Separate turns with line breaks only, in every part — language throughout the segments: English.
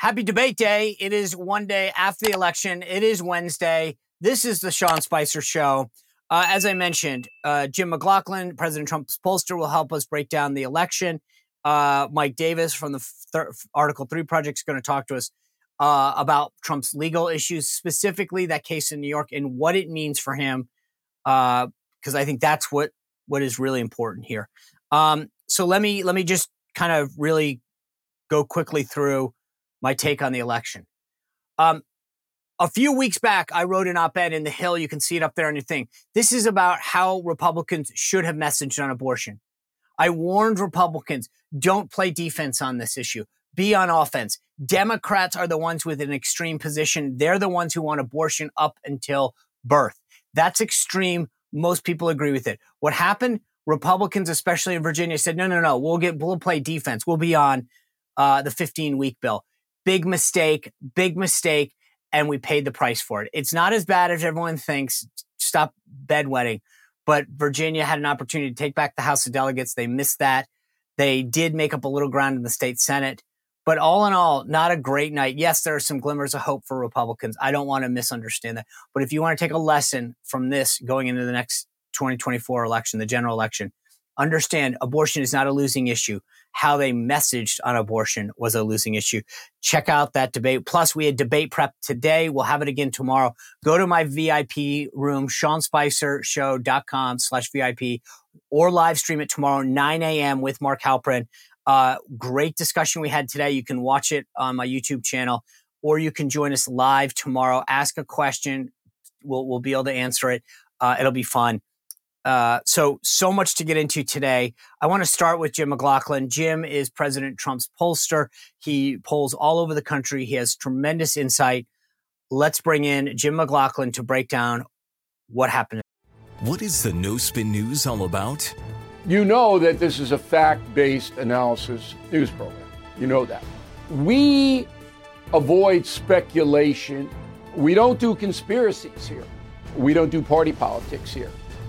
Happy debate day. It is one day after the election. It is Wednesday. This is the Sean Spicer Show. Uh, as I mentioned, uh, Jim McLaughlin, President Trump's pollster, will help us break down the election. Uh, Mike Davis from the thir- Article 3 Project is going to talk to us uh, about Trump's legal issues, specifically that case in New York and what it means for him, because uh, I think that's what, what is really important here. Um, so let me let me just kind of really go quickly through my take on the election. Um, a few weeks back, I wrote an op ed in The Hill. You can see it up there on your thing. This is about how Republicans should have messaged on abortion. I warned Republicans don't play defense on this issue, be on offense. Democrats are the ones with an extreme position. They're the ones who want abortion up until birth. That's extreme. Most people agree with it. What happened? Republicans, especially in Virginia, said, no, no, no, we'll get, we'll play defense. We'll be on uh, the 15 week bill. Big mistake, big mistake. And we paid the price for it. It's not as bad as everyone thinks. Stop bedwetting. But Virginia had an opportunity to take back the House of Delegates. They missed that. They did make up a little ground in the state Senate. But all in all, not a great night. Yes, there are some glimmers of hope for Republicans. I don't want to misunderstand that. But if you want to take a lesson from this going into the next 2024 election, the general election, understand abortion is not a losing issue. How they messaged on abortion was a losing issue. Check out that debate. Plus, we had debate prep today. We'll have it again tomorrow. Go to my VIP room, SeanSpicerShow.com slash VIP, or live stream it tomorrow, 9 a.m. with Mark Halperin. Uh, great discussion we had today. You can watch it on my YouTube channel, or you can join us live tomorrow. Ask a question. We'll, we'll be able to answer it. Uh, it'll be fun. Uh, so, so much to get into today. I want to start with Jim McLaughlin. Jim is President Trump's pollster. He polls all over the country. He has tremendous insight. Let's bring in Jim McLaughlin to break down what happened.
What is the No Spin News all about?
You know that this is a fact based analysis news program. You know that. We avoid speculation. We don't do conspiracies here. We don't do party politics here.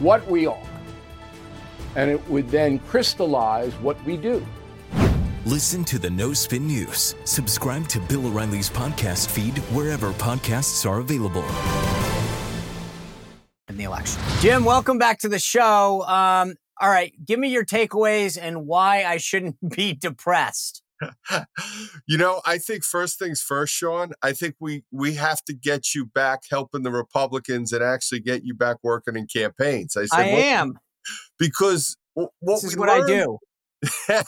what we are, and it would then crystallize what we do.
Listen to the No Spin News. Subscribe to Bill O'Reilly's podcast feed wherever podcasts are available.
In the election. Jim, welcome back to the show. Um, all right, give me your takeaways and why I shouldn't be depressed.
you know, I think first things first, Sean. I think we we have to get you back helping the Republicans and actually get you back working in campaigns.
I said, I am
because
what this is what learned, I do.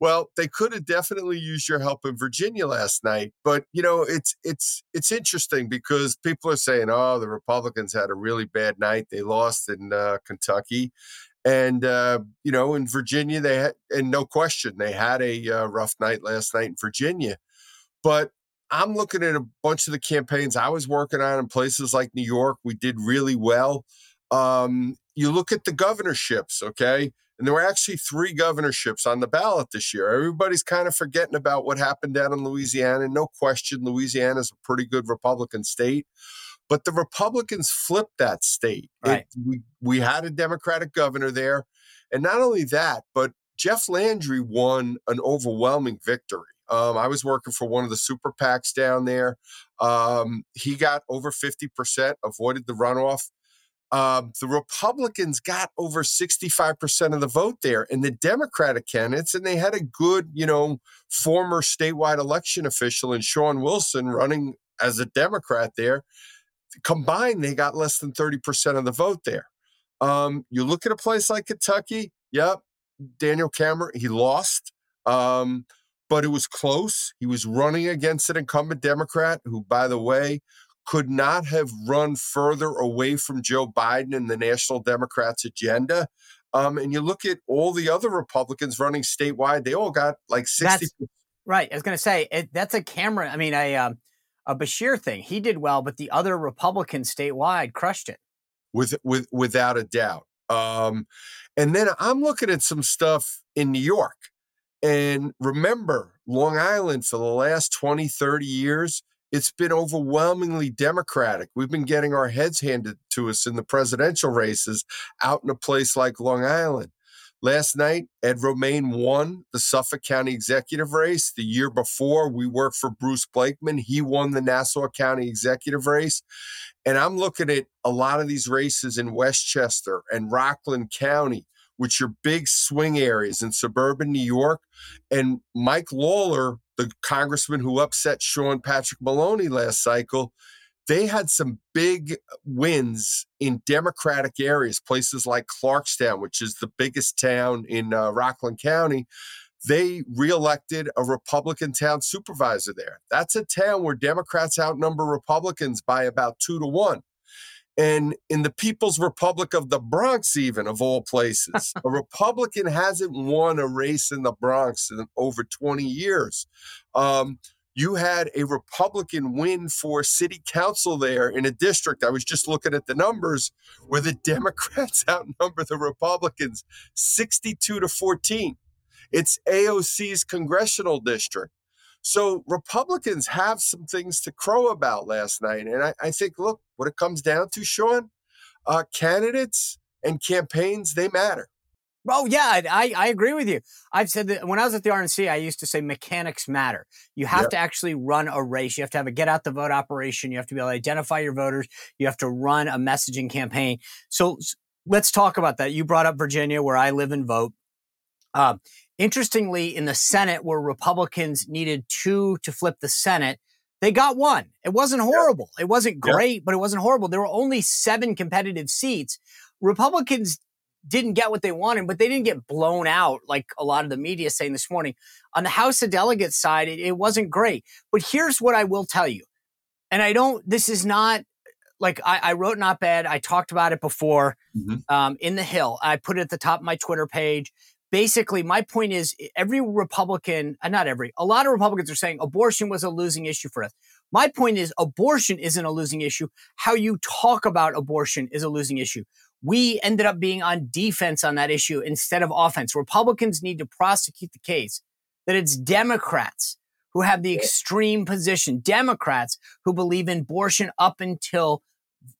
well, they could have definitely used your help in Virginia last night, but you know it's it's it's interesting because people are saying, "Oh, the Republicans had a really bad night; they lost in uh, Kentucky," and uh, you know in Virginia they had, and no question they had a uh, rough night last night in Virginia, but I'm looking at a bunch of the campaigns I was working on in places like New York. We did really well. Um, you look at the governorships, okay? And there were actually three governorships on the ballot this year. Everybody's kind of forgetting about what happened down in Louisiana. No question, Louisiana is a pretty good Republican state. But the Republicans flipped that state.
Right. It,
we, we had a Democratic governor there. And not only that, but Jeff Landry won an overwhelming victory. Um, I was working for one of the super PACs down there. Um, he got over 50%, avoided the runoff. um, the Republicans got over 65% of the vote there, and the Democratic candidates, and they had a good, you know, former statewide election official in Shawn Wilson running as a Democrat there. Combined, they got less than 30% of the vote there. Um, you look at a place like Kentucky, yep, Daniel Cameron, he lost. Um, but it was close. He was running against an incumbent Democrat who, by the way, could not have run further away from Joe Biden and the National Democrats' agenda. Um, and you look at all the other Republicans running statewide; they all got like sixty.
That's, right. I was going to say it, that's a Cameron. I mean, a um, a Beshear thing. He did well, but the other Republicans statewide crushed it.
With with without a doubt. Um, and then I'm looking at some stuff in New York. And remember, Long Island for the last 20, 30 years it's been overwhelmingly Democratic. We've been getting our heads handed to us in the presidential races out in a place like Long Island. Last night, Ed Romaine won the Suffolk County executive race. The year before, we worked for Bruce Blakeman. He won the Nassau County executive race. And I'm looking at a lot of these races in Westchester and Rockland County which are big swing areas in suburban New York. And Mike Lawler, the congressman who upset Sean Patrick Maloney last cycle, they had some big wins in Democratic areas, places like Clarkstown, which is the biggest town in uh, Rockland County. They reelected a Republican town supervisor there. That's a town where Democrats outnumber Republicans by about two to one. And in the People's Republic of the Bronx, even of all places, a Republican hasn't won a race in the Bronx in over 20 years. Um, you had a Republican win for city council there in a district. I was just looking at the numbers where the Democrats outnumber the Republicans 62 to 14. It's AOC's congressional district. So Republicans have some things to crow about last night. And I, I think, look, what it comes down to, Sean, uh, candidates and campaigns, they matter.
Oh yeah, I, I agree with you. I've said that when I was at the RNC, I used to say mechanics matter. You have yep. to actually run a race. You have to have a get out the vote operation. You have to be able to identify your voters. You have to run a messaging campaign. So let's talk about that. You brought up Virginia, where I live and vote. Uh, Interestingly, in the Senate, where Republicans needed two to flip the Senate, they got one. It wasn't horrible. It wasn't great, but it wasn't horrible. There were only seven competitive seats. Republicans didn't get what they wanted, but they didn't get blown out like a lot of the media saying this morning. On the House of Delegates side, it, it wasn't great. But here's what I will tell you. And I don't, this is not like I, I wrote an op ed. I talked about it before mm-hmm. um, in the Hill. I put it at the top of my Twitter page basically my point is every republican uh, not every a lot of republicans are saying abortion was a losing issue for us my point is abortion isn't a losing issue how you talk about abortion is a losing issue we ended up being on defense on that issue instead of offense republicans need to prosecute the case that it's democrats who have the extreme position democrats who believe in abortion up until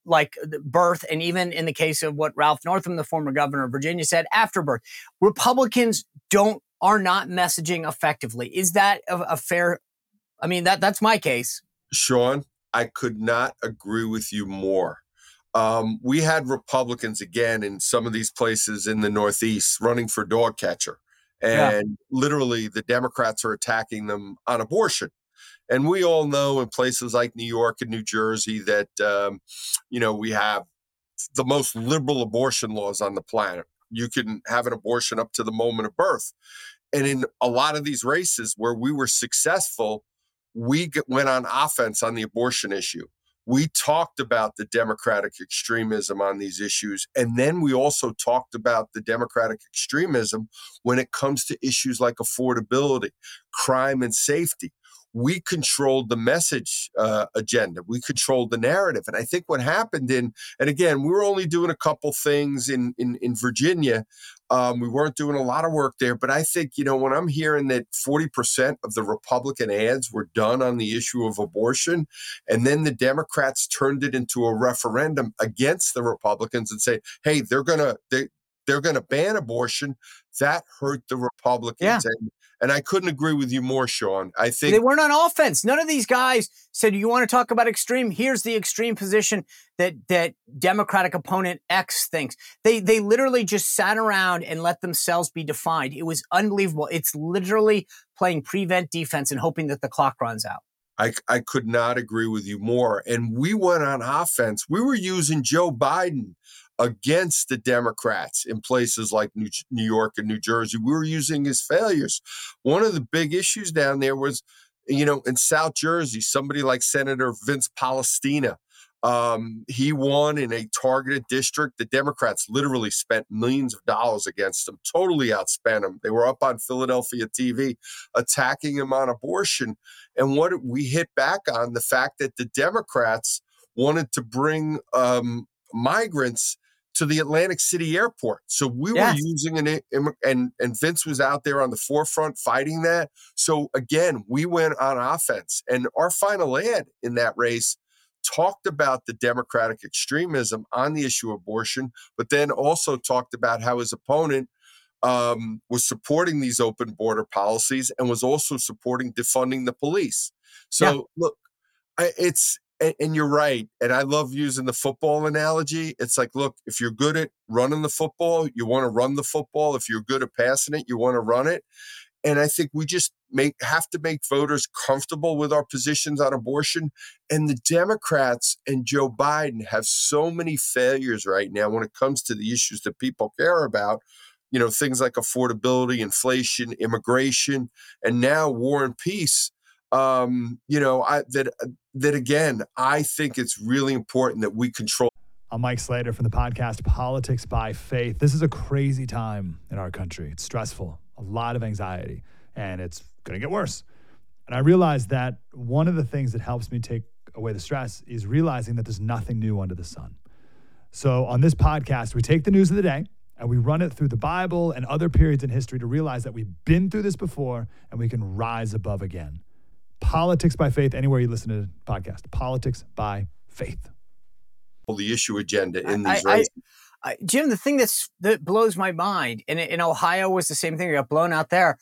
like birth, and even in the case of what Ralph Northam, the former governor of Virginia, said after birth, Republicans don't are not messaging effectively. Is that a, a fair? I mean that that's my case.
Sean, I could not agree with you more. Um, we had Republicans again in some of these places in the Northeast running for dog catcher. And yeah. literally, the Democrats are attacking them on abortion. And we all know in places like New York and New Jersey that, um, you know, we have the most liberal abortion laws on the planet. You can have an abortion up to the moment of birth. And in a lot of these races where we were successful, we went on offense on the abortion issue. We talked about the Democratic extremism on these issues. And then we also talked about the Democratic extremism when it comes to issues like affordability, crime, and safety we controlled the message uh, agenda. We controlled the narrative. And I think what happened in, and again, we were only doing a couple things in in, in Virginia. Um, we weren't doing a lot of work there, but I think you know when I'm hearing that 40% of the Republican ads were done on the issue of abortion, and then the Democrats turned it into a referendum against the Republicans and say, "Hey, they're gonna they they're gonna ban abortion," that hurt the Republicans. Yeah. And And I couldn't agree with you more, Sean. I think
they weren't on offense. None of these guys said, "You want to talk about extreme? Here's the extreme position that that Democratic opponent X thinks." They they literally just sat around and let themselves be defined. It was unbelievable. It's literally playing prevent defense and hoping that the clock runs out.
I, I could not agree with you more. And we went on offense. We were using Joe Biden against the Democrats in places like New, New York and New Jersey. We were using his failures. One of the big issues down there was, you know, in South Jersey, somebody like Senator Vince Polistina. Um, he won in a targeted district. The Democrats literally spent millions of dollars against him, totally outspent him. They were up on Philadelphia TV attacking him on abortion. And what we hit back on the fact that the Democrats wanted to bring um, migrants to the Atlantic City airport. So we yes. were using an and and Vince was out there on the forefront fighting that. So again, we went on offense and our final ad in that race talked about the democratic extremism on the issue of abortion, but then also talked about how his opponent um, was supporting these open border policies and was also supporting defunding the police. So yeah. look, I, it's and, and, you're right. And I love using the football analogy. It's like, look, if you're good at running the football, you want to run the football. If you're good at passing it, you want to run it. And I think we just make have to make voters comfortable with our positions on abortion. And the Democrats and Joe Biden have so many failures right now when it comes to the issues that people care about. You know, things like affordability, inflation, immigration, and now war and peace um, you know, I, that uh, that again, I think it's really important that we control.
I'm Mike Slater from the podcast Politics by Faith. This is a crazy time in our country. It's stressful, a lot of anxiety, and it's going to get worse. And I realized that one of the things that helps me take away the stress is realizing that there's nothing new under the sun. So on this podcast, we take the news of the day and we run it through the Bible and other periods in history to realize that we've been through this before and we can rise above again. Politics by Faith, anywhere you listen to the podcast. Politics by Faith.
The issue agenda in these I, races.
I, I, Jim, the thing that's that blows my mind, and in Ohio was the same thing. It got blown out there.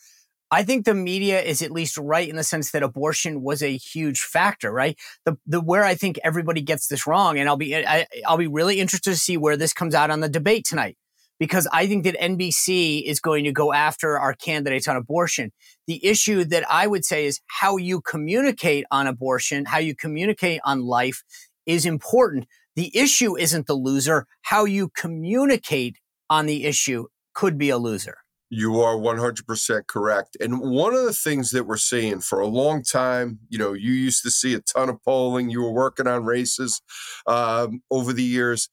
I think the media is at least right in the sense that abortion was a huge factor, right? The the where I think everybody gets this wrong, and I'll be I, I'll be really interested to see where this comes out on the debate tonight because I think that NBC is going to go after our candidates on abortion. The issue that I would say is how you communicate on abortion, how you communicate on life is important. The issue isn't the loser. How you communicate on the issue could be a loser.
You are 100% correct. And one of the things that we're seeing for a long time, you know, you used to see a ton of polling, you were working on races um, over the years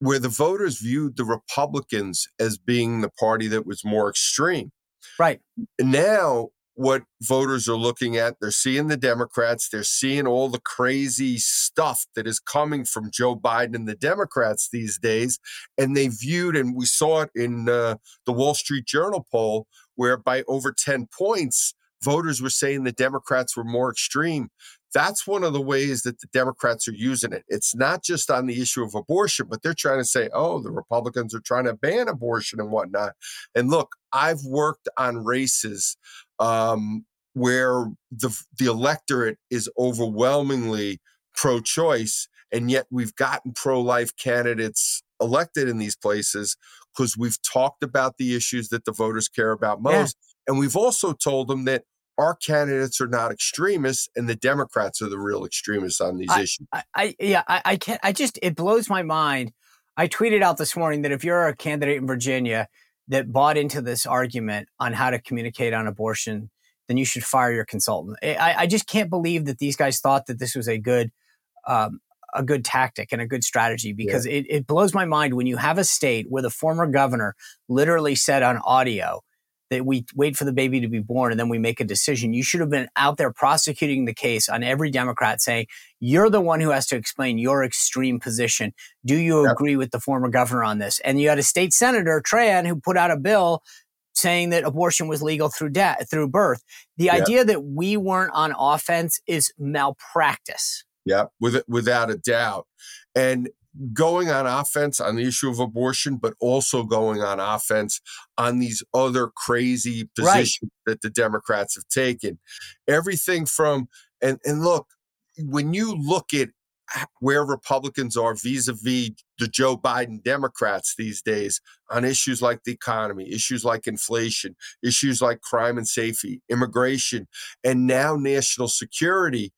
where the voters viewed the Republicans as being the party that was more extreme.
Right.
Now, what voters are looking at, they're seeing the Democrats, they're seeing all the crazy stuff that is coming from Joe Biden and the Democrats these days. And they viewed, and we saw it in uh, the Wall Street Journal poll, where by over 10 points, voters were saying the Democrats were more extreme. That's one of the ways that the Democrats are using it. It's not just on the issue of abortion, but they're trying to say, oh, the Republicans are trying to ban abortion and whatnot. And look, I've worked on races um, where the the electorate is overwhelmingly pro-choice, and yet we've gotten pro-life candidates elected in these places because we've talked about the issues that the voters care about most, yeah. and we've also told them that our candidates are not extremists and the Democrats are the real extremists on these
I,
issues.
I, I yeah, I, I, can't I just it blows my mind. I tweeted out this morning that if you're a candidate in Virginia that bought into this argument on how to communicate on abortion, then you should fire your consultant. I, I just can't believe that these guys thought that this was a good um, a good tactic and a good strategy because yeah. it, it blows my mind when you have a state where the former governor literally said on audio that we wait for the baby to be born and then we make a decision. You should have been out there prosecuting the case on every Democrat saying, you're the one who has to explain your extreme position. Do you yep. agree with the former governor on this? And you had a state senator, Tran, who put out a bill saying that abortion was legal through death, through birth. The yep. idea that we weren't on offense is malpractice.
Yeah, with, without a doubt. And going on offense on the issue of abortion, but also going on offense on these other crazy positions right. that the Democrats have taken. Everything from and and look, when you look at where Republicans are vis-a-vis the Joe Biden Democrats these days on issues like the economy, issues like inflation, issues like crime and safety, immigration, and now national security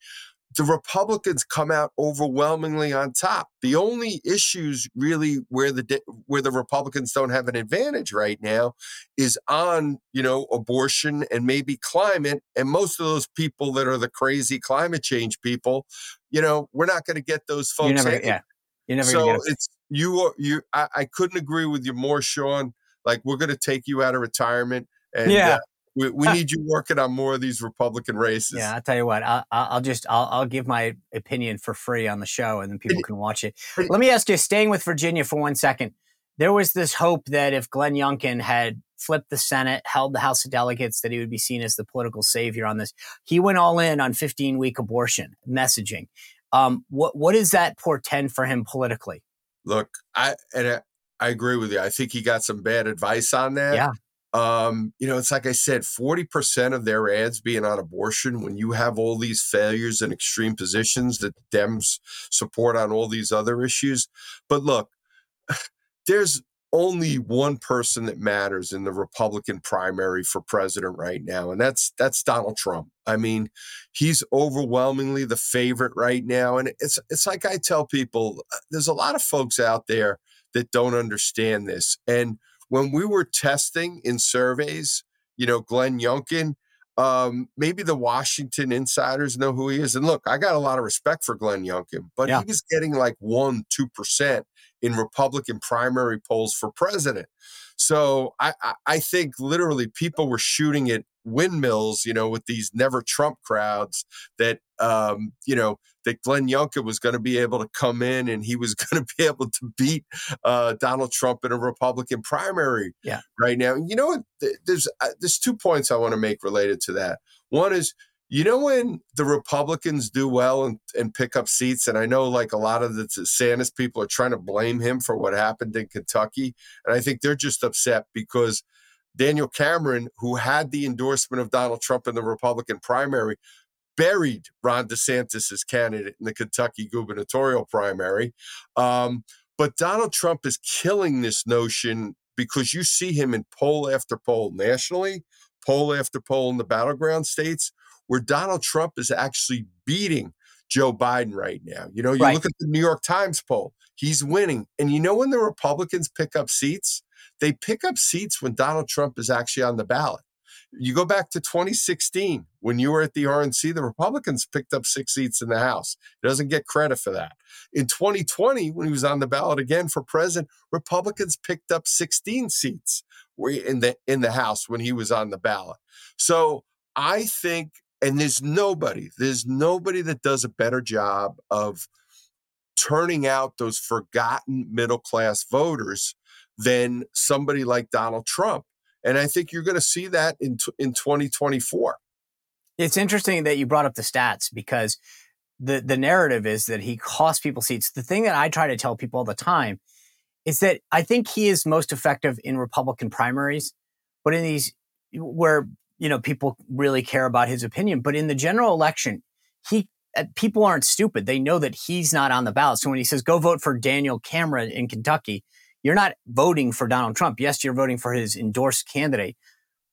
the Republicans come out overwhelmingly on top. The only issues really where the where the Republicans don't have an advantage right now is on, you know, abortion and maybe climate and most of those people that are the crazy climate change people, you know, we're not going to get those folks.
You're never, yeah. You're never
so it's you are you I, I, couldn't agree with you more, Sean. Like we're going to take you out of retirement and
yeah.
Uh, we, we need you working on more of these Republican races.
Yeah, I'll tell you what. I'll, I'll just I'll, I'll give my opinion for free on the show, and then people can watch it. Let me ask you, staying with Virginia for one second. There was this hope that if Glenn Youngkin had flipped the Senate, held the House of Delegates, that he would be seen as the political savior on this. He went all in on 15 week abortion messaging. Um, what what does that portend for him politically?
Look, I and I, I agree with you. I think he got some bad advice on that.
Yeah.
Um, you know, it's like I said, 40% of their ads being on abortion when you have all these failures and extreme positions that Dems support on all these other issues. But look, there's only one person that matters in the Republican primary for president right now, and that's that's Donald Trump. I mean, he's overwhelmingly the favorite right now. And it's it's like I tell people, uh, there's a lot of folks out there that don't understand this. And when we were testing in surveys, you know, Glenn Youngkin, um, maybe the Washington insiders know who he is. And look, I got a lot of respect for Glenn Youngkin, but yeah. he was getting like one, two percent in Republican primary polls for president. So I, I think literally people were shooting at windmills, you know, with these never Trump crowds that, um, you know, that Glenn Youngkin was going to be able to come in and he was going to be able to beat uh, Donald Trump in a Republican primary
yeah.
right now. And you know what? There's uh, there's two points I want to make related to that. One is you know when the Republicans do well and, and pick up seats, and I know like a lot of the DeSantis people are trying to blame him for what happened in Kentucky, and I think they're just upset because Daniel Cameron, who had the endorsement of Donald Trump in the Republican primary, buried Ron DeSantis as candidate in the Kentucky gubernatorial primary. Um, but Donald Trump is killing this notion because you see him in poll after poll nationally, poll after poll in the battleground states where Donald Trump is actually beating Joe Biden right now. You know, you right. look at the New York Times poll, he's winning. And you know when the Republicans pick up seats? They pick up seats when Donald Trump is actually on the ballot. You go back to 2016 when you were at the RNC, the Republicans picked up six seats in the House. He doesn't get credit for that. In 2020, when he was on the ballot again for president, Republicans picked up 16 seats in the in the House when he was on the ballot. So I think and there's nobody, there's nobody that does a better job of turning out those forgotten middle class voters than somebody like Donald Trump. And I think you're going to see that in in 2024.
It's interesting that you brought up the stats because the the narrative is that he cost people seats. The thing that I try to tell people all the time is that I think he is most effective in Republican primaries, but in these where you know, people really care about his opinion. But in the general election, he uh, people aren't stupid. They know that he's not on the ballot. So when he says go vote for Daniel Cameron in Kentucky, you're not voting for Donald Trump. Yes, you're voting for his endorsed candidate.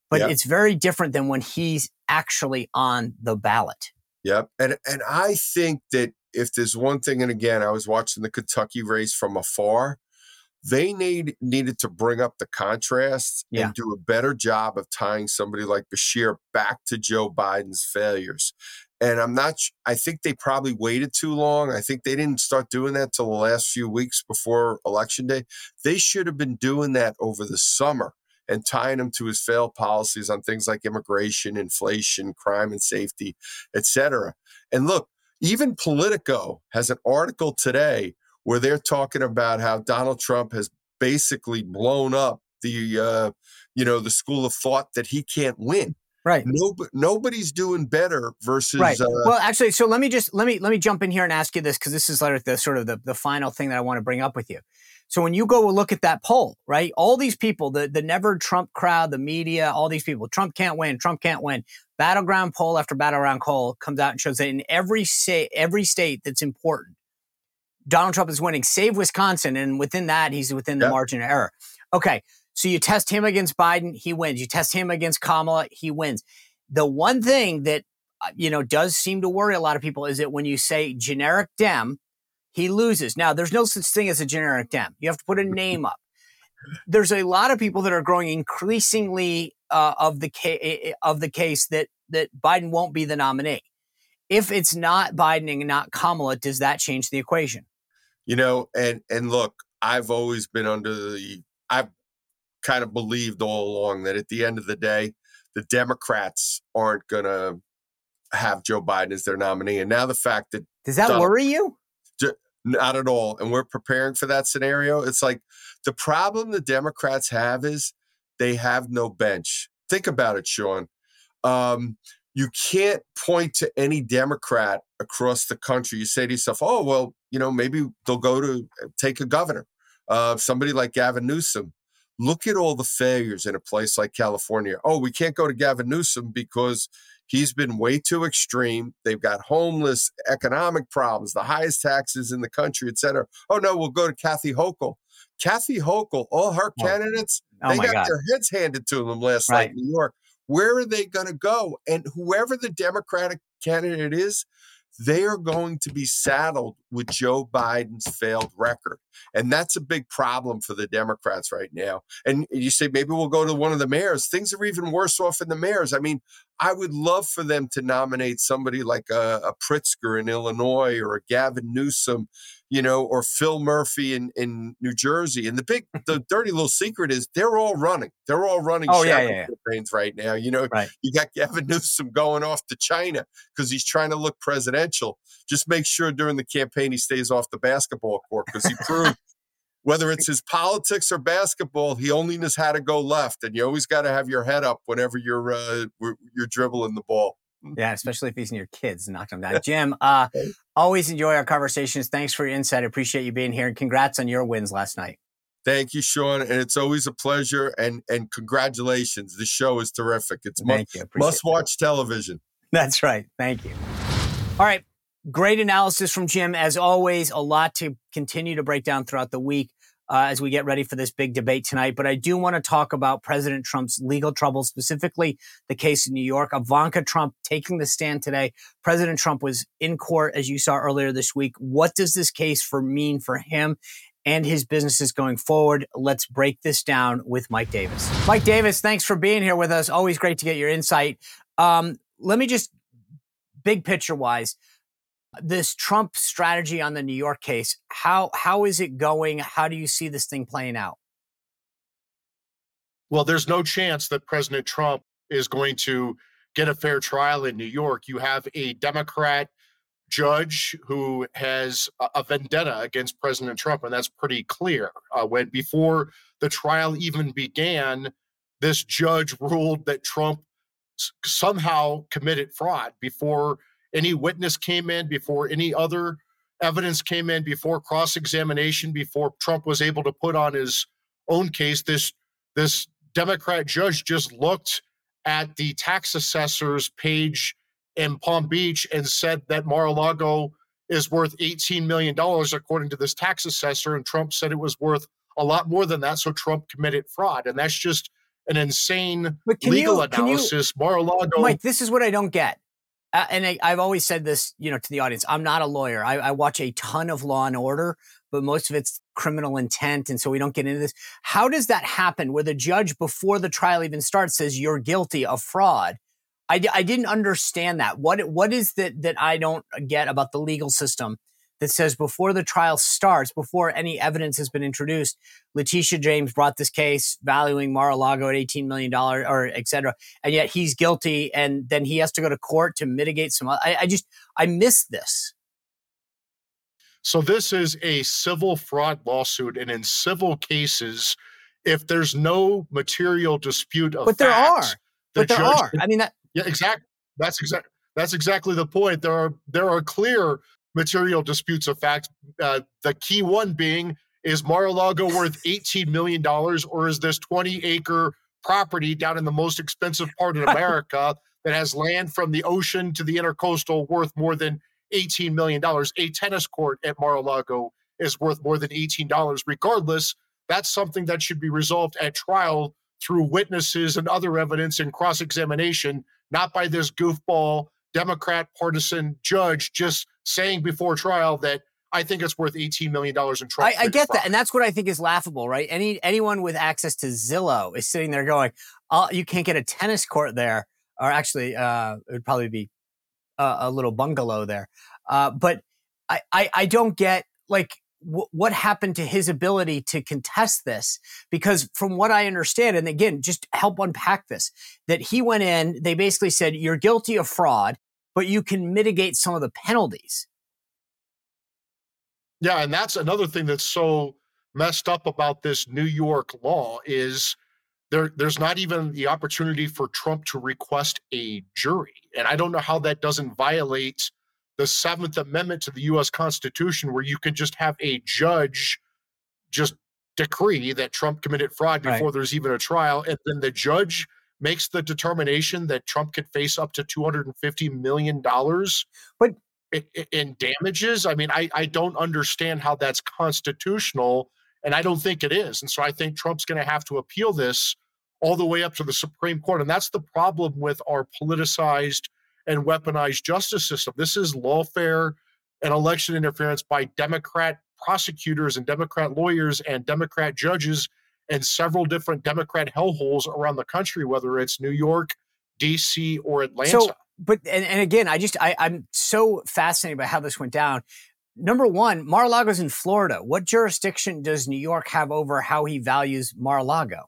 But yep. it's very different than when he's actually on the ballot.
Yep. And and I think that if there's one thing, and again, I was watching the Kentucky race from afar, they need needed to bring up the contrast
yeah.
and do a better job of tying somebody like Beshear back to Joe Biden's failures. And I'm not, I think they probably waited too long. I think they didn't start doing that till the last few weeks before election day. They should have been doing that over the summer and tying him to his failed policies on things like immigration, inflation, crime and safety, et cetera. And look, even Politico has an article today where they're talking about how Donald Trump has basically blown up the uh, you know the school of thought that he can't win.
Right.
Nobody, nobody's doing better versus.
Right.
Uh,
well, actually, so let me just let me let me jump in here and ask you this because this is like the sort of the, the final thing that I want to bring up with you. So when you go look at that poll, right, all these people, the the never Trump crowd, the media, all these people, Trump can't win, Trump can't win. Battleground poll after battleground poll comes out and shows that in every state, every state that's important, Donald Trump is winning, save Wisconsin, and within that, he's within the
Yep.
margin of error. Okay, so you test him against Biden, he wins. You test him against Kamala, he wins. The one thing that uh, you know does seem to worry a lot of people is that when you say generic Dem, he loses. Now, there's no such thing as a generic Dem. You have to put a name up. There's a lot of people that are growing increasingly uh, of the ca- of the case that that Biden won't be the nominee. If it's not Biden and not Kamala, does that change the equation?
you know and and look i've always been under the i've kind of believed all along that at the end of the day the democrats aren't going to have joe biden as their nominee. And now the fact that
Does that
Donald-
worry you?
not at all. And we're preparing for that scenario. It's like the problem the democrats have is they have no bench. Think about it sean. Um, you can't point to any democrat across the country. You say to yourself oh well you know maybe they'll go to take a governor. Uh, somebody like gavin newsom look at all the failures in a place like california oh we can't go to gavin newsom because He's been way too extreme. They've got homeless, economic problems, the highest taxes in the country, et cetera. Oh no, we'll go to Kathy Hochul. Kathy Hochul, all her
Oh.
candidates,
Oh
they got
God.
their heads handed to them last
Right.
night in New York. Where are they going to go? And whoever the Democratic candidate is, they are going to be saddled with Joe Biden's failed record. And that's a big problem for the Democrats right now. And you say maybe we'll go to one of the mayors. Things are even worse off in the mayors. I mean, I would love for them to nominate somebody like a, a Pritzker in Illinois or a Gavin Newsom, you know, or Phil Murphy in, in New Jersey. And the big, the dirty little secret is they're all running. They're all running
Oh, yeah, yeah.
campaigns right now. You know,
Right.
you got Gavin Newsom going off to China because he's trying to look presidential. Just make sure during the campaign he stays off the basketball court because he proved whether it's his politics or basketball, he only knows how to go left. And you always got to have your head up whenever you're uh, you're dribbling the ball.
Yeah, especially if he's near kids, knock them down. Jim, uh, always enjoy our conversations. Thanks for your insight. Appreciate you being here, and congrats on your wins last night.
Thank you, Sean, and it's always a pleasure. And and congratulations, the show is terrific. It's
Thank you.
Must watch television.
That's right. Thank you. All right. Great analysis from Jim. As always, a lot to continue to break down throughout the week uh, as we get ready for this big debate tonight. But I do want to talk about President Trump's legal trouble, specifically the case in New York. Ivanka Trump taking the stand today. President Trump was in court, as you saw earlier this week. What does this case for mean for him? And his businesses going forward. Let's break this down with Mike Davis. Mike Davis, thanks for being here with us. Always great to get your insight. Um, let me just big picture wise, this Trump strategy on the New York case, how how is it going? How do you see this thing playing out?
Well, there's no chance that President Trump is going to get a fair trial in New York. You have a Democrat judge who has a- vendetta against President Trump, and that's pretty clear. Uh, when before the trial even began, this judge ruled that Trump somehow committed fraud before any witness came in, before any other evidence came in, before cross examination, before Trump was able to put on his own case. This this Democrat judge just looked at the tax assessor's page in Palm Beach and said that Mar-a-Lago is worth $18 million, according to this tax assessor. And Trump said it was worth a lot more than that. So Trump committed fraud. And that's just an insane legal
you- can you-
analysis. Mar-a-Lago.
Mike, this is what I don't get. Uh, and I, I've always said this, you know, to the audience. I'm not a lawyer. I, I watch a ton of Law and Order, but most of it's criminal intent, and so we don't get into this. How does that happen? Where the judge, before the trial even starts, says you're guilty of fraud? I, I didn't understand that. What what is that that I don't get about the legal system that says before the trial starts, before any evidence has been introduced, Letitia James brought this case valuing Mar-a-Lago at $18 million or et cetera. And yet he's guilty. And then he has to go to court to mitigate some. I, I just, I miss this.
So this is a civil fraud lawsuit, and in civil cases, if there's no material dispute of
But there
fact,
The but there judge, are. I mean that.
Yeah, exactly. That's exactly. That's exactly the point. There are there are clear material disputes of fact. Uh, the key one being is Mar-a-Lago worth eighteen million dollars, or is this twenty acre property down in the most expensive part of America that has land from the ocean to the intercoastal worth more than $18 million. A tennis court at Mar a Lago is worth more than $18. Regardless, that's something that should be resolved at trial through witnesses and other evidence and cross examination, not by this goofball Democrat partisan judge just saying before trial that I think it's worth $18 million in Trump.
I, I get that. And that's what I think is laughable, right? Any Anyone with access to Zillow is sitting there going, oh, you can't get a tennis court there. Or actually, uh, it would probably be a, a little bungalow there. Uh, but I, I, I don't get like w- what happened to his ability to contest this because from what I understand, and again, just help unpack this, that he went in, they basically said, you're guilty of fraud, but you can mitigate some of the penalties.
Yeah, and that's another thing that's so messed up about this New York law is there there's not even the opportunity for Trump to request a jury. And I don't know how that doesn't violate the 7th amendment to the US Constitution where you can just have a judge just decree that Trump committed fraud before right. there's even a trial and then the judge makes the determination that Trump could face up to 250 million dollars. But in damages. I mean, I, I don't understand how that's constitutional, and I don't think it is. And so I think Trump's going to have to appeal this all the way up to the Supreme Court. And that's the problem with our politicized and weaponized justice system. This is lawfare and election interference by Democrat prosecutors and Democrat lawyers and Democrat judges and several different Democrat hellholes around the country, whether it's New York, DC, or Atlanta.
So but and, and again, I just I, I'm so fascinated by how this went down. Number one, Mar-a-Lago's in Florida. What jurisdiction does New York have over how he values Mar-a-Lago?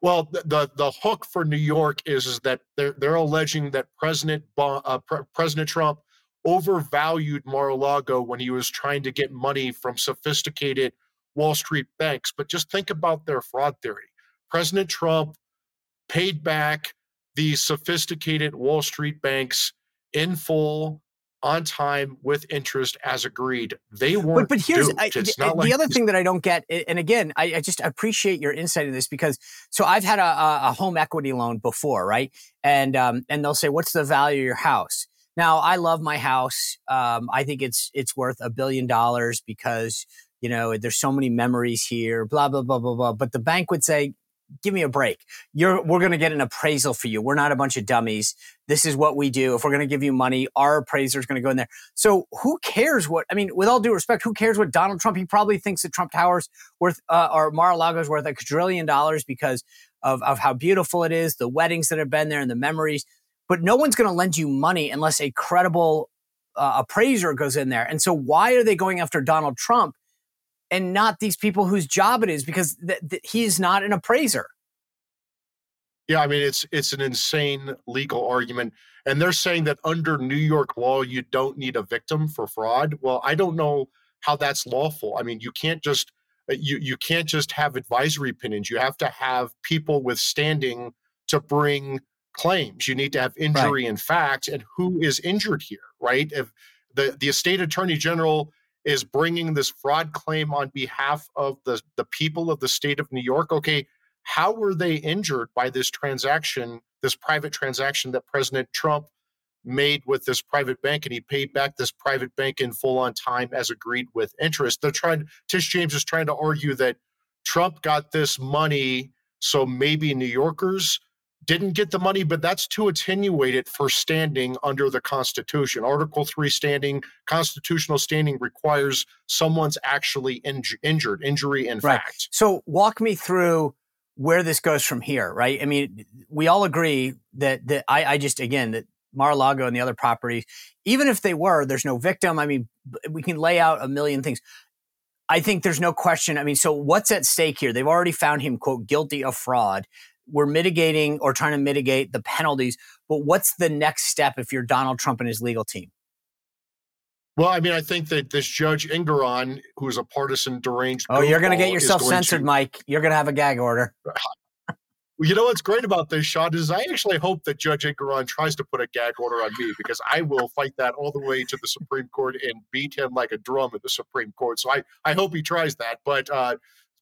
Well, the, the, the hook for New York is is that they're they're alleging that President uh, Pre- President Trump overvalued Mar-a-Lago when he was trying to get money from sophisticated Wall Street banks. But just think about their fraud theory. President Trump paid back these sophisticated Wall Street banks in full on time with interest as agreed. They weren't.
But, but here's I, the, like other thing that I don't get, and again, I, I, just appreciate your insight in this because so I've had a, a home equity loan before, right? And um, and they'll say, "What's the value of your house?" Now, I love my house. Um, I think it's it's worth a billion dollars because you know there's so many memories here. Blah blah blah blah blah. But the bank would say, give me a break. You're, we're going to get an appraisal for you. We're not a bunch of dummies. This is what we do. If we're going to give you money, our appraiser is going to go in there. So who cares what, I mean, with all due respect, who cares what Donald Trump, he probably thinks that Trump Tower's worth, uh, or Mar-a-Lago's worth a quadrillion dollars because of, of how beautiful it is, the weddings that have been there and the memories. But no one's going to lend you money unless a credible uh, appraiser goes in there. And so why are they going after Donald Trump? And not these people whose job it is because th- th- he's not an appraiser.
Yeah, I mean it's it's an insane legal argument, and they're saying that under New York law you don't need a victim for fraud. Well, I don't know how that's lawful. I mean, you can't just uh, you you can't just have advisory opinions. You have to have people with standing to bring claims. You need to have injury right. in fact, and who is injured here, right? If the the state attorney general is bringing this fraud claim on behalf of the, the people of the state of New York. Okay, how were they injured by this transaction, this private transaction that President Trump made with this private bank and he paid back this private bank in full on time as agreed with interest? They're trying, Tish James is trying to argue that Trump got this money so maybe New Yorkers didn't get the money, but that's too attenuated for standing under the Constitution. Article 3 standing, constitutional standing requires someone's actually inj- injured, injury in right. fact.
So walk me through where this goes from here, right? I mean, we all agree that that I, I just again that Mar-a-Lago and the other properties, even if they were, there's no victim. I mean, we can lay out a million things. I think there's no question. I mean, so what's at stake here? They've already found him, quote, guilty of fraud we're mitigating or trying to mitigate the penalties. But what's the next step if you're Donald Trump and his legal team?
Well, I mean, I think that this Judge Engoron, who's a partisan deranged.
Oh, you're going to get yourself censored, to... Mike. You're going to have a gag order.
you know what's great about this, Sean, is I actually hope that Judge Engoron tries to put a gag order on me because I will fight that all the way to the Supreme Court and beat him like a drum at the Supreme Court. So I, I hope he tries that. But uh,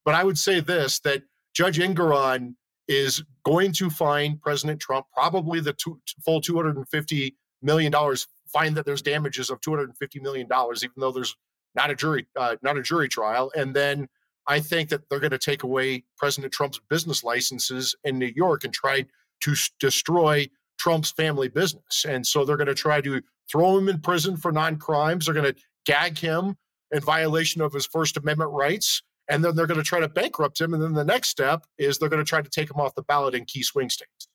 but I would say this that Judge Engoron is going to find President Trump probably the two, full 250 million dollars. Find that there's damages of 250 million dollars, even though there's not a jury uh, not a jury trial, and then I think that they're going to take away President Trump's business licenses in New York and try to s- destroy Trump's family business. And so they're going to try to throw him in prison for non crimes. They're going to gag him in violation of his First Amendment rights. And then they're going to try to bankrupt him. And then the next step is they're going to try to take him off the ballot in key swing states.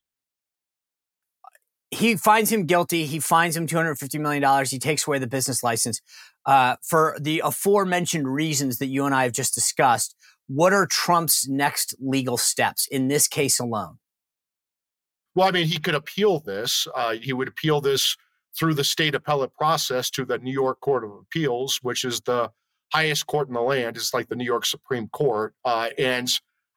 He finds him guilty. He fines him $250 million. He takes away the business license. Uh, for the aforementioned reasons that you and I have just discussed, what are Trump's next legal steps in this case alone?
Well, I mean, he could appeal this. Uh, he would appeal this through the state appellate process to the New York Court of Appeals, which is the highest court in the land. is like the New York Supreme Court. Uh, and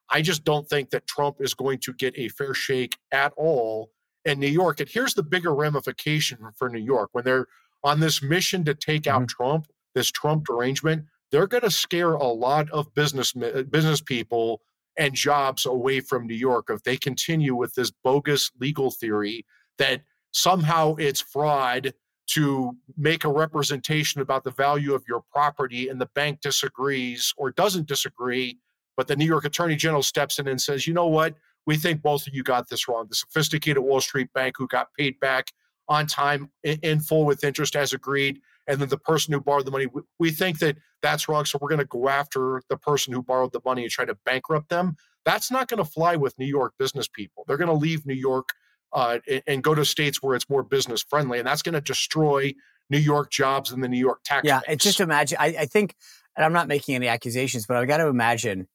I just don't think that Trump is going to get a fair shake at all in New York. And here's the bigger ramification for New York when they're on this mission to take out mm-hmm. Trump, this Trump arrangement. They're going to scare a lot of business business people and jobs away from New York if they continue with this bogus legal theory that somehow it's fraud to make a representation about the value of your property and the bank disagrees or doesn't disagree but the new york attorney general steps in and says you know what? We think both of you got this wrong. The sophisticated wall street bank who got paid back on time in full with interest as agreed and then the person who borrowed the money we think that that's wrong so we're going to go after the person who borrowed the money and try to bankrupt them. That's not going to fly with new york business people. They're going to leave new york uh, and, go to states where it's more business friendly and that's going to destroy new york jobs and the new york tax
yeah
base.
just imagine I, I think and i'm not making any accusations but i've got to imagine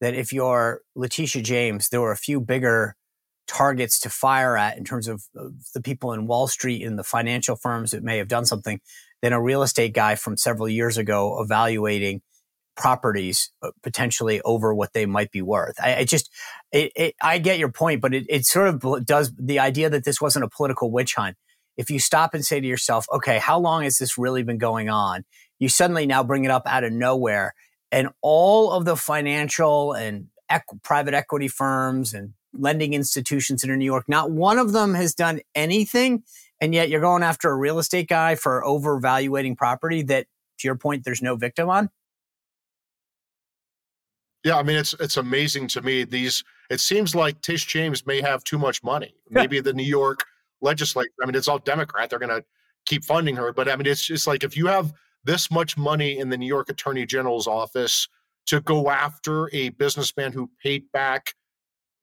that if you're letitia james there were a few bigger targets to fire at in terms of, of the people in wall street and the financial firms that may have done something than a real estate guy from several years ago evaluating properties uh, potentially over what they might be worth. I, I just, it, it, I get your point, but it, it sort of does the idea that this wasn't a political witch hunt. If you stop and say to yourself, okay, how long has this really been going on? You suddenly now bring it up out of nowhere. And all of the financial and equ- private equity firms and lending institutions in New York, not one of them has done anything and yet you're going after a real estate guy for overvaluating property that to your point there's no victim on
yeah i mean it's it's amazing to me these it seems like tish james may have too much money maybe the new york legislature i mean it's all democrat they're going to keep funding her but i mean it's just like if you have this much money in the new york attorney general's office to go after a businessman who paid back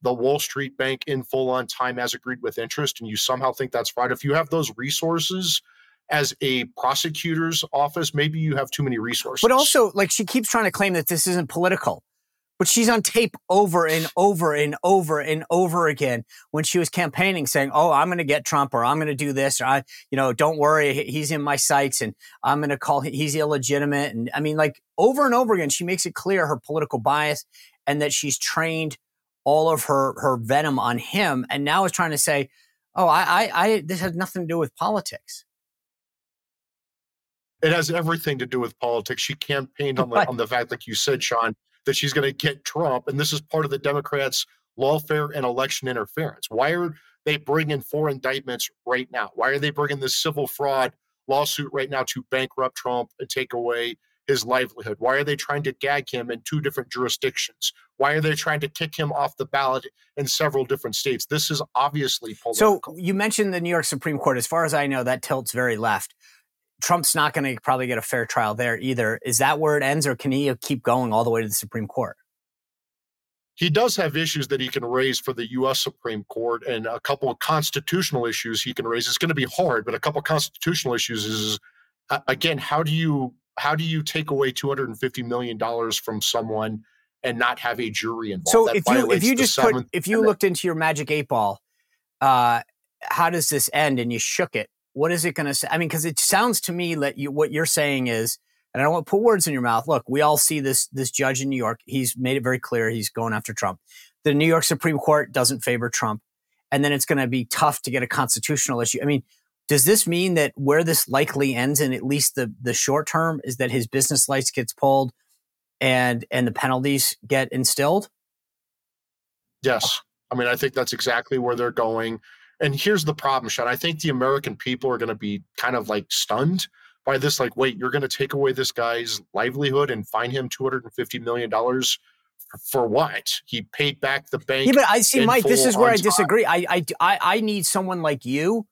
the Wall Street Bank in full on time as agreed with interest, and you somehow think that's fraud, if you have those resources as a prosecutor's office, maybe you have too many resources.
But also, like she keeps trying to claim that this isn't political. But she's on tape over and over and over and over again when she was campaigning, saying, "Oh, I'm going to get Trump, or I'm going to do this, or I, you know, don't worry, he's in my sights, and I'm going to call he's illegitimate." And I mean, like over and over again, she makes it clear her political bias and that she's trained all of her her venom on him, and now is trying to say, "Oh, I, I, I this has nothing to do with politics."
It has everything to do with politics. She campaigned on the on the fact, like you said, Sean, that she's going to get Trump, and this is part of the Democrats' lawfare and election interference. Why are they bringing four indictments right now? Why are they bringing this civil fraud lawsuit right now to bankrupt Trump and take away his livelihood? Why are they trying to gag him in two different jurisdictions? Why are they trying to kick him off the ballot in several different states? This is obviously political.
So you mentioned the New York Supreme Court. As far as I know, that tilts very left. Trump's not going to probably get a fair trial there either. Is that where it ends, or can he keep going all the way to the Supreme Court?
He does have issues that he can raise for the U.S. Supreme Court, and a couple of constitutional issues he can raise. It's going to be hard, but a couple of constitutional issues is, again, how do you how do you take away 250 million dollars from someone and not have a jury involved?
So that if you if you just put if you looked into your magic eight ball, uh, how does this end? And you shook it. What is it going to say? I mean, because it sounds to me that you what you're saying is, and I don't want to put words in your mouth. Look, we all see this this judge in New York. He's made it very clear he's going after Trump. the New York Supreme Court doesn't favor Trump, and then it's going to be tough to get a constitutional issue. I mean, does this mean that where this likely ends in at least the the short term is that his business license gets pulled and and the penalties get instilled?
Yes. I mean, I think that's exactly where they're going. And here's the problem, Sean. I think the American people are going to be kind of like stunned by this. Like, wait, you're going to take away this guy's livelihood and fine him $250 million for what? He paid back the bank.
Yeah, but I see, Mike. This is where I disagree. I, I, I, I need someone like you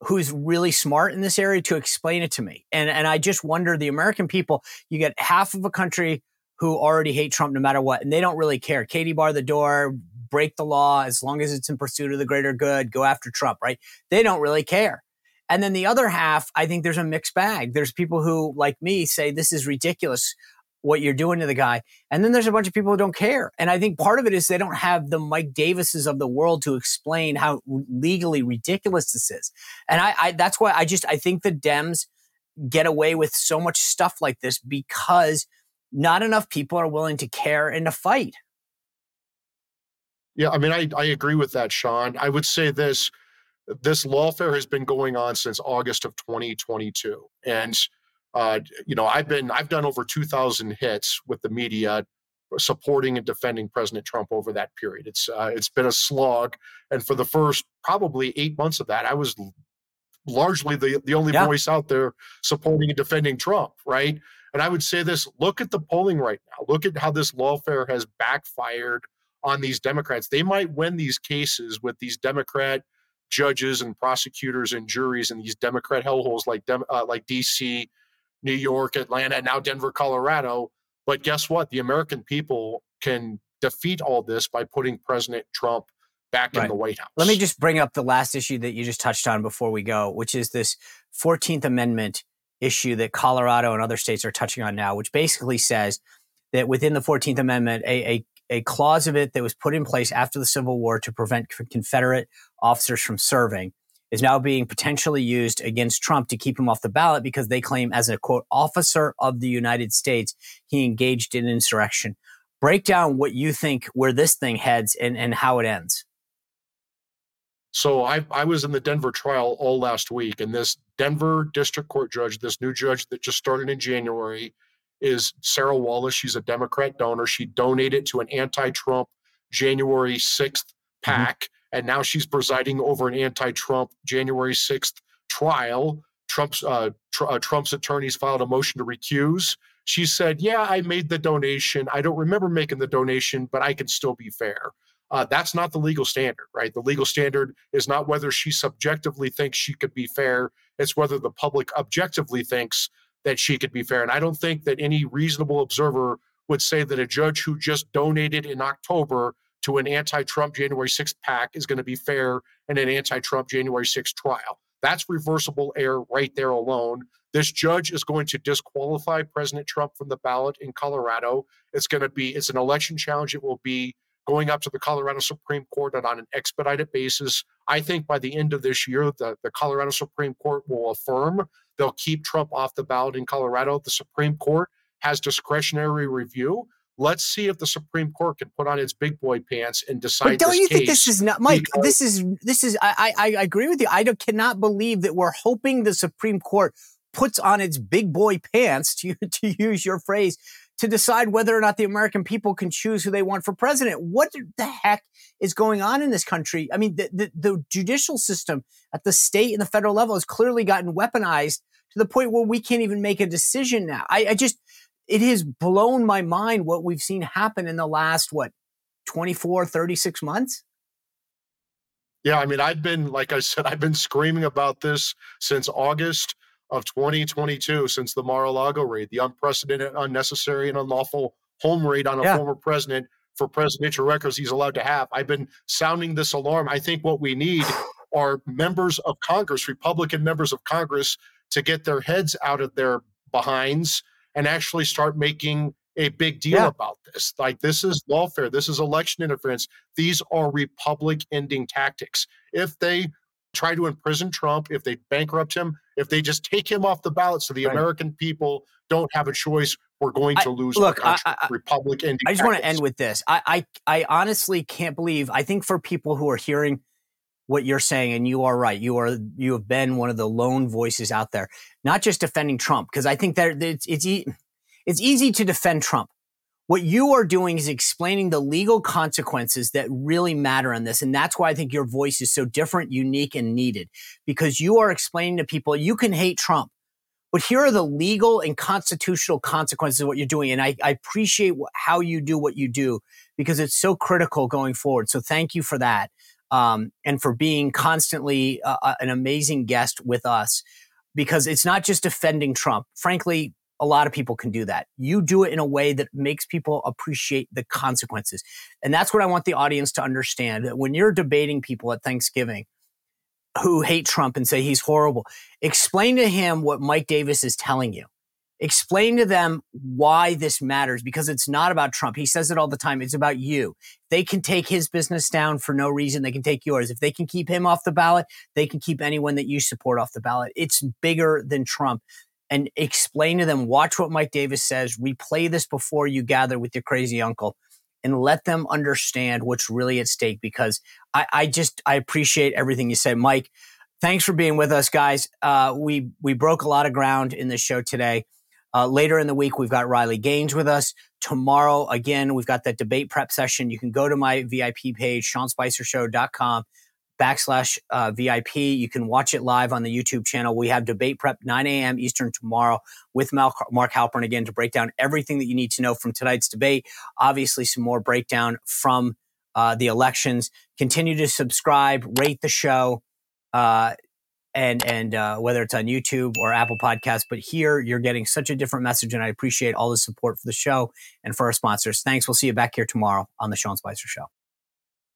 who's really smart in this area to explain it to me. And and I just wonder the American people, you get half of a country who already hate Trump no matter what, and they don't really care. Katie bar the door, break the law as long as it's in pursuit of the greater good, go after Trump, right? They don't really care. And then the other half, I think there's a mixed bag. There's people who, like me, say this is ridiculous what you're doing to the guy. And then there's a bunch of people who don't care. And I think part of it is they don't have the Mike Davises of the world to explain how legally ridiculous this is. And I, I that's why I just I think the Dems get away with so much stuff like this because not enough people are willing to care and to fight.
Yeah, I mean, I, I agree with that, Sean. I would say this this lawfare has been going on since August of 2022. And uh, you know, I've been I've done over 2,000 hits with the media supporting and defending President Trump over that period. It's uh, it's been a slog, and for the first probably eight months of that, I was largely the the only yeah. voice out there supporting and defending Trump, right? And I would say this: look at the polling right now. Look at how this lawfare has backfired on these Democrats. They might win these cases with these Democrat judges and prosecutors and juries in these Democrat hellholes like Dem- uh, like D.C New York, Atlanta, and now Denver, Colorado. But guess what? The American people can defeat all this by putting President Trump back right. in the White House.
Let me just bring up the last issue that you just touched on before we go, which is this 14th Amendment issue that Colorado and other states are touching on now, which basically says that within the 14th Amendment, a, a, a clause of it that was put in place after the Civil War to prevent Confederate officers from serving is now being potentially used against Trump to keep him off the ballot because they claim, as a quote, officer of the United States, he engaged in insurrection. Break down what you think where this thing heads and, and how it ends.
So I, I was in the Denver trial all last week, and this Denver district court judge, this new judge that just started in January, is Sarah Wallace. She's a Democrat donor. She donated to an anti Trump January 6th mm-hmm. PAC. Mm-hmm and now she's presiding over an anti-Trump January 6th trial. Trump's uh, tr- uh, Trump's attorneys filed a motion to recuse. She said, "Yeah, I made the donation. I don't remember making the donation, but I can still be fair." Uh, that's not the legal standard, right? The legal standard is not whether she subjectively thinks she could be fair; it's whether the public objectively thinks that she could be fair. And I don't think that any reasonable observer would say that a judge who just donated in October to an anti Trump January 6th PAC is going to be fair in an anti Trump January 6th trial. That's reversible error right there alone. This judge is going to disqualify President Trump from the ballot in Colorado. It's going to be, it's an election challenge. It will be going up to the Colorado Supreme Court and on an expedited basis. I think by the end of this year, the, the Colorado Supreme Court will affirm they'll keep Trump off the ballot in Colorado. The Supreme Court has discretionary review. Let's see if the Supreme Court can put on its big boy pants and decide.
But don't you think this is not, Mike? Because this is this is. I, I I agree with you. I cannot believe that we're hoping the Supreme Court puts on its big boy pants, to to use your phrase, to decide whether or not the American people can choose who they want for president. What the heck is going on in this country? I mean, the, the, the judicial system at the state and the federal level has clearly gotten weaponized to the point where we can't even make a decision now. I, I just it has blown my mind what we've seen happen in the last, what, 24, 36 months?
Yeah, I mean, I've been, like I said, I've been screaming about this since August of 2022, since the Mar a Lago raid, the unprecedented, unnecessary, and unlawful home raid on a yeah. former president for presidential records he's allowed to have. I've been sounding this alarm. I think what we need are members of Congress, Republican members of Congress, to get their heads out of their behinds and actually start making a big deal yeah. about this. Like, this is lawfare, this is election interference. These are republic ending tactics. If they try to imprison Trump, if they bankrupt him, if they just take him off the ballot so the right. American people don't have a choice, we're going to lose
I, look,
our
I, I,
republic
I just want to end with this. I, I, I honestly can't believe. I think for people who are hearing what you're saying, and you are right, you are you have been one of the lone voices out there, not just defending Trump, because I think that it's it's, it's easy to defend Trump. What you are doing is explaining the legal consequences that really matter in this. And that's why I think your voice is so different, unique, and needed because you are explaining to people you can hate Trump, but here are the legal and constitutional consequences of what you're doing. And I, I appreciate how you do what you do because it's so critical going forward. So thank you for that. Um, and for being constantly uh, uh an amazing guest with us because it's not just defending Trump. Frankly, a lot of people can do that. You do it in a way that makes people appreciate the consequences. And that's what I want the audience to understand. That when you're debating people at Thanksgiving, who hate Trump and say he's horrible. Explain to him what Mike Davis is telling you. Explain to them why this matters because it's not about Trump. He says it all the time. It's about you. They can take his business down for no reason. They can take yours. If they can keep him off the ballot, they can keep anyone that you support off the ballot. It's bigger than Trump. And explain to them, watch what Mike Davis says, replay this before you gather with your crazy uncle and let them understand what's really at stake because I, I just I appreciate everything you said, Mike. Thanks for being with us, guys. Uh, we we broke a lot of ground in this show today. Uh, later in the week, we've got Riley Gaines with us. Tomorrow, again, we've got that debate prep session. You can go to my VIP page, SeanSpicerShow.com backslash uh, VIP. You can watch it live on the YouTube channel. We have debate prep 9 a.m. Eastern tomorrow with Mark Halpern again to break down everything that you need to know from tonight's debate. Obviously, some more breakdown from uh, the elections. Continue to subscribe, rate the show. Uh, and and uh, whether it's on YouTube or Apple Podcasts. But here you're getting such a different message, and I appreciate all the support for the show and for our sponsors. Thanks. We'll see you back here tomorrow on the Sean Spicer Show.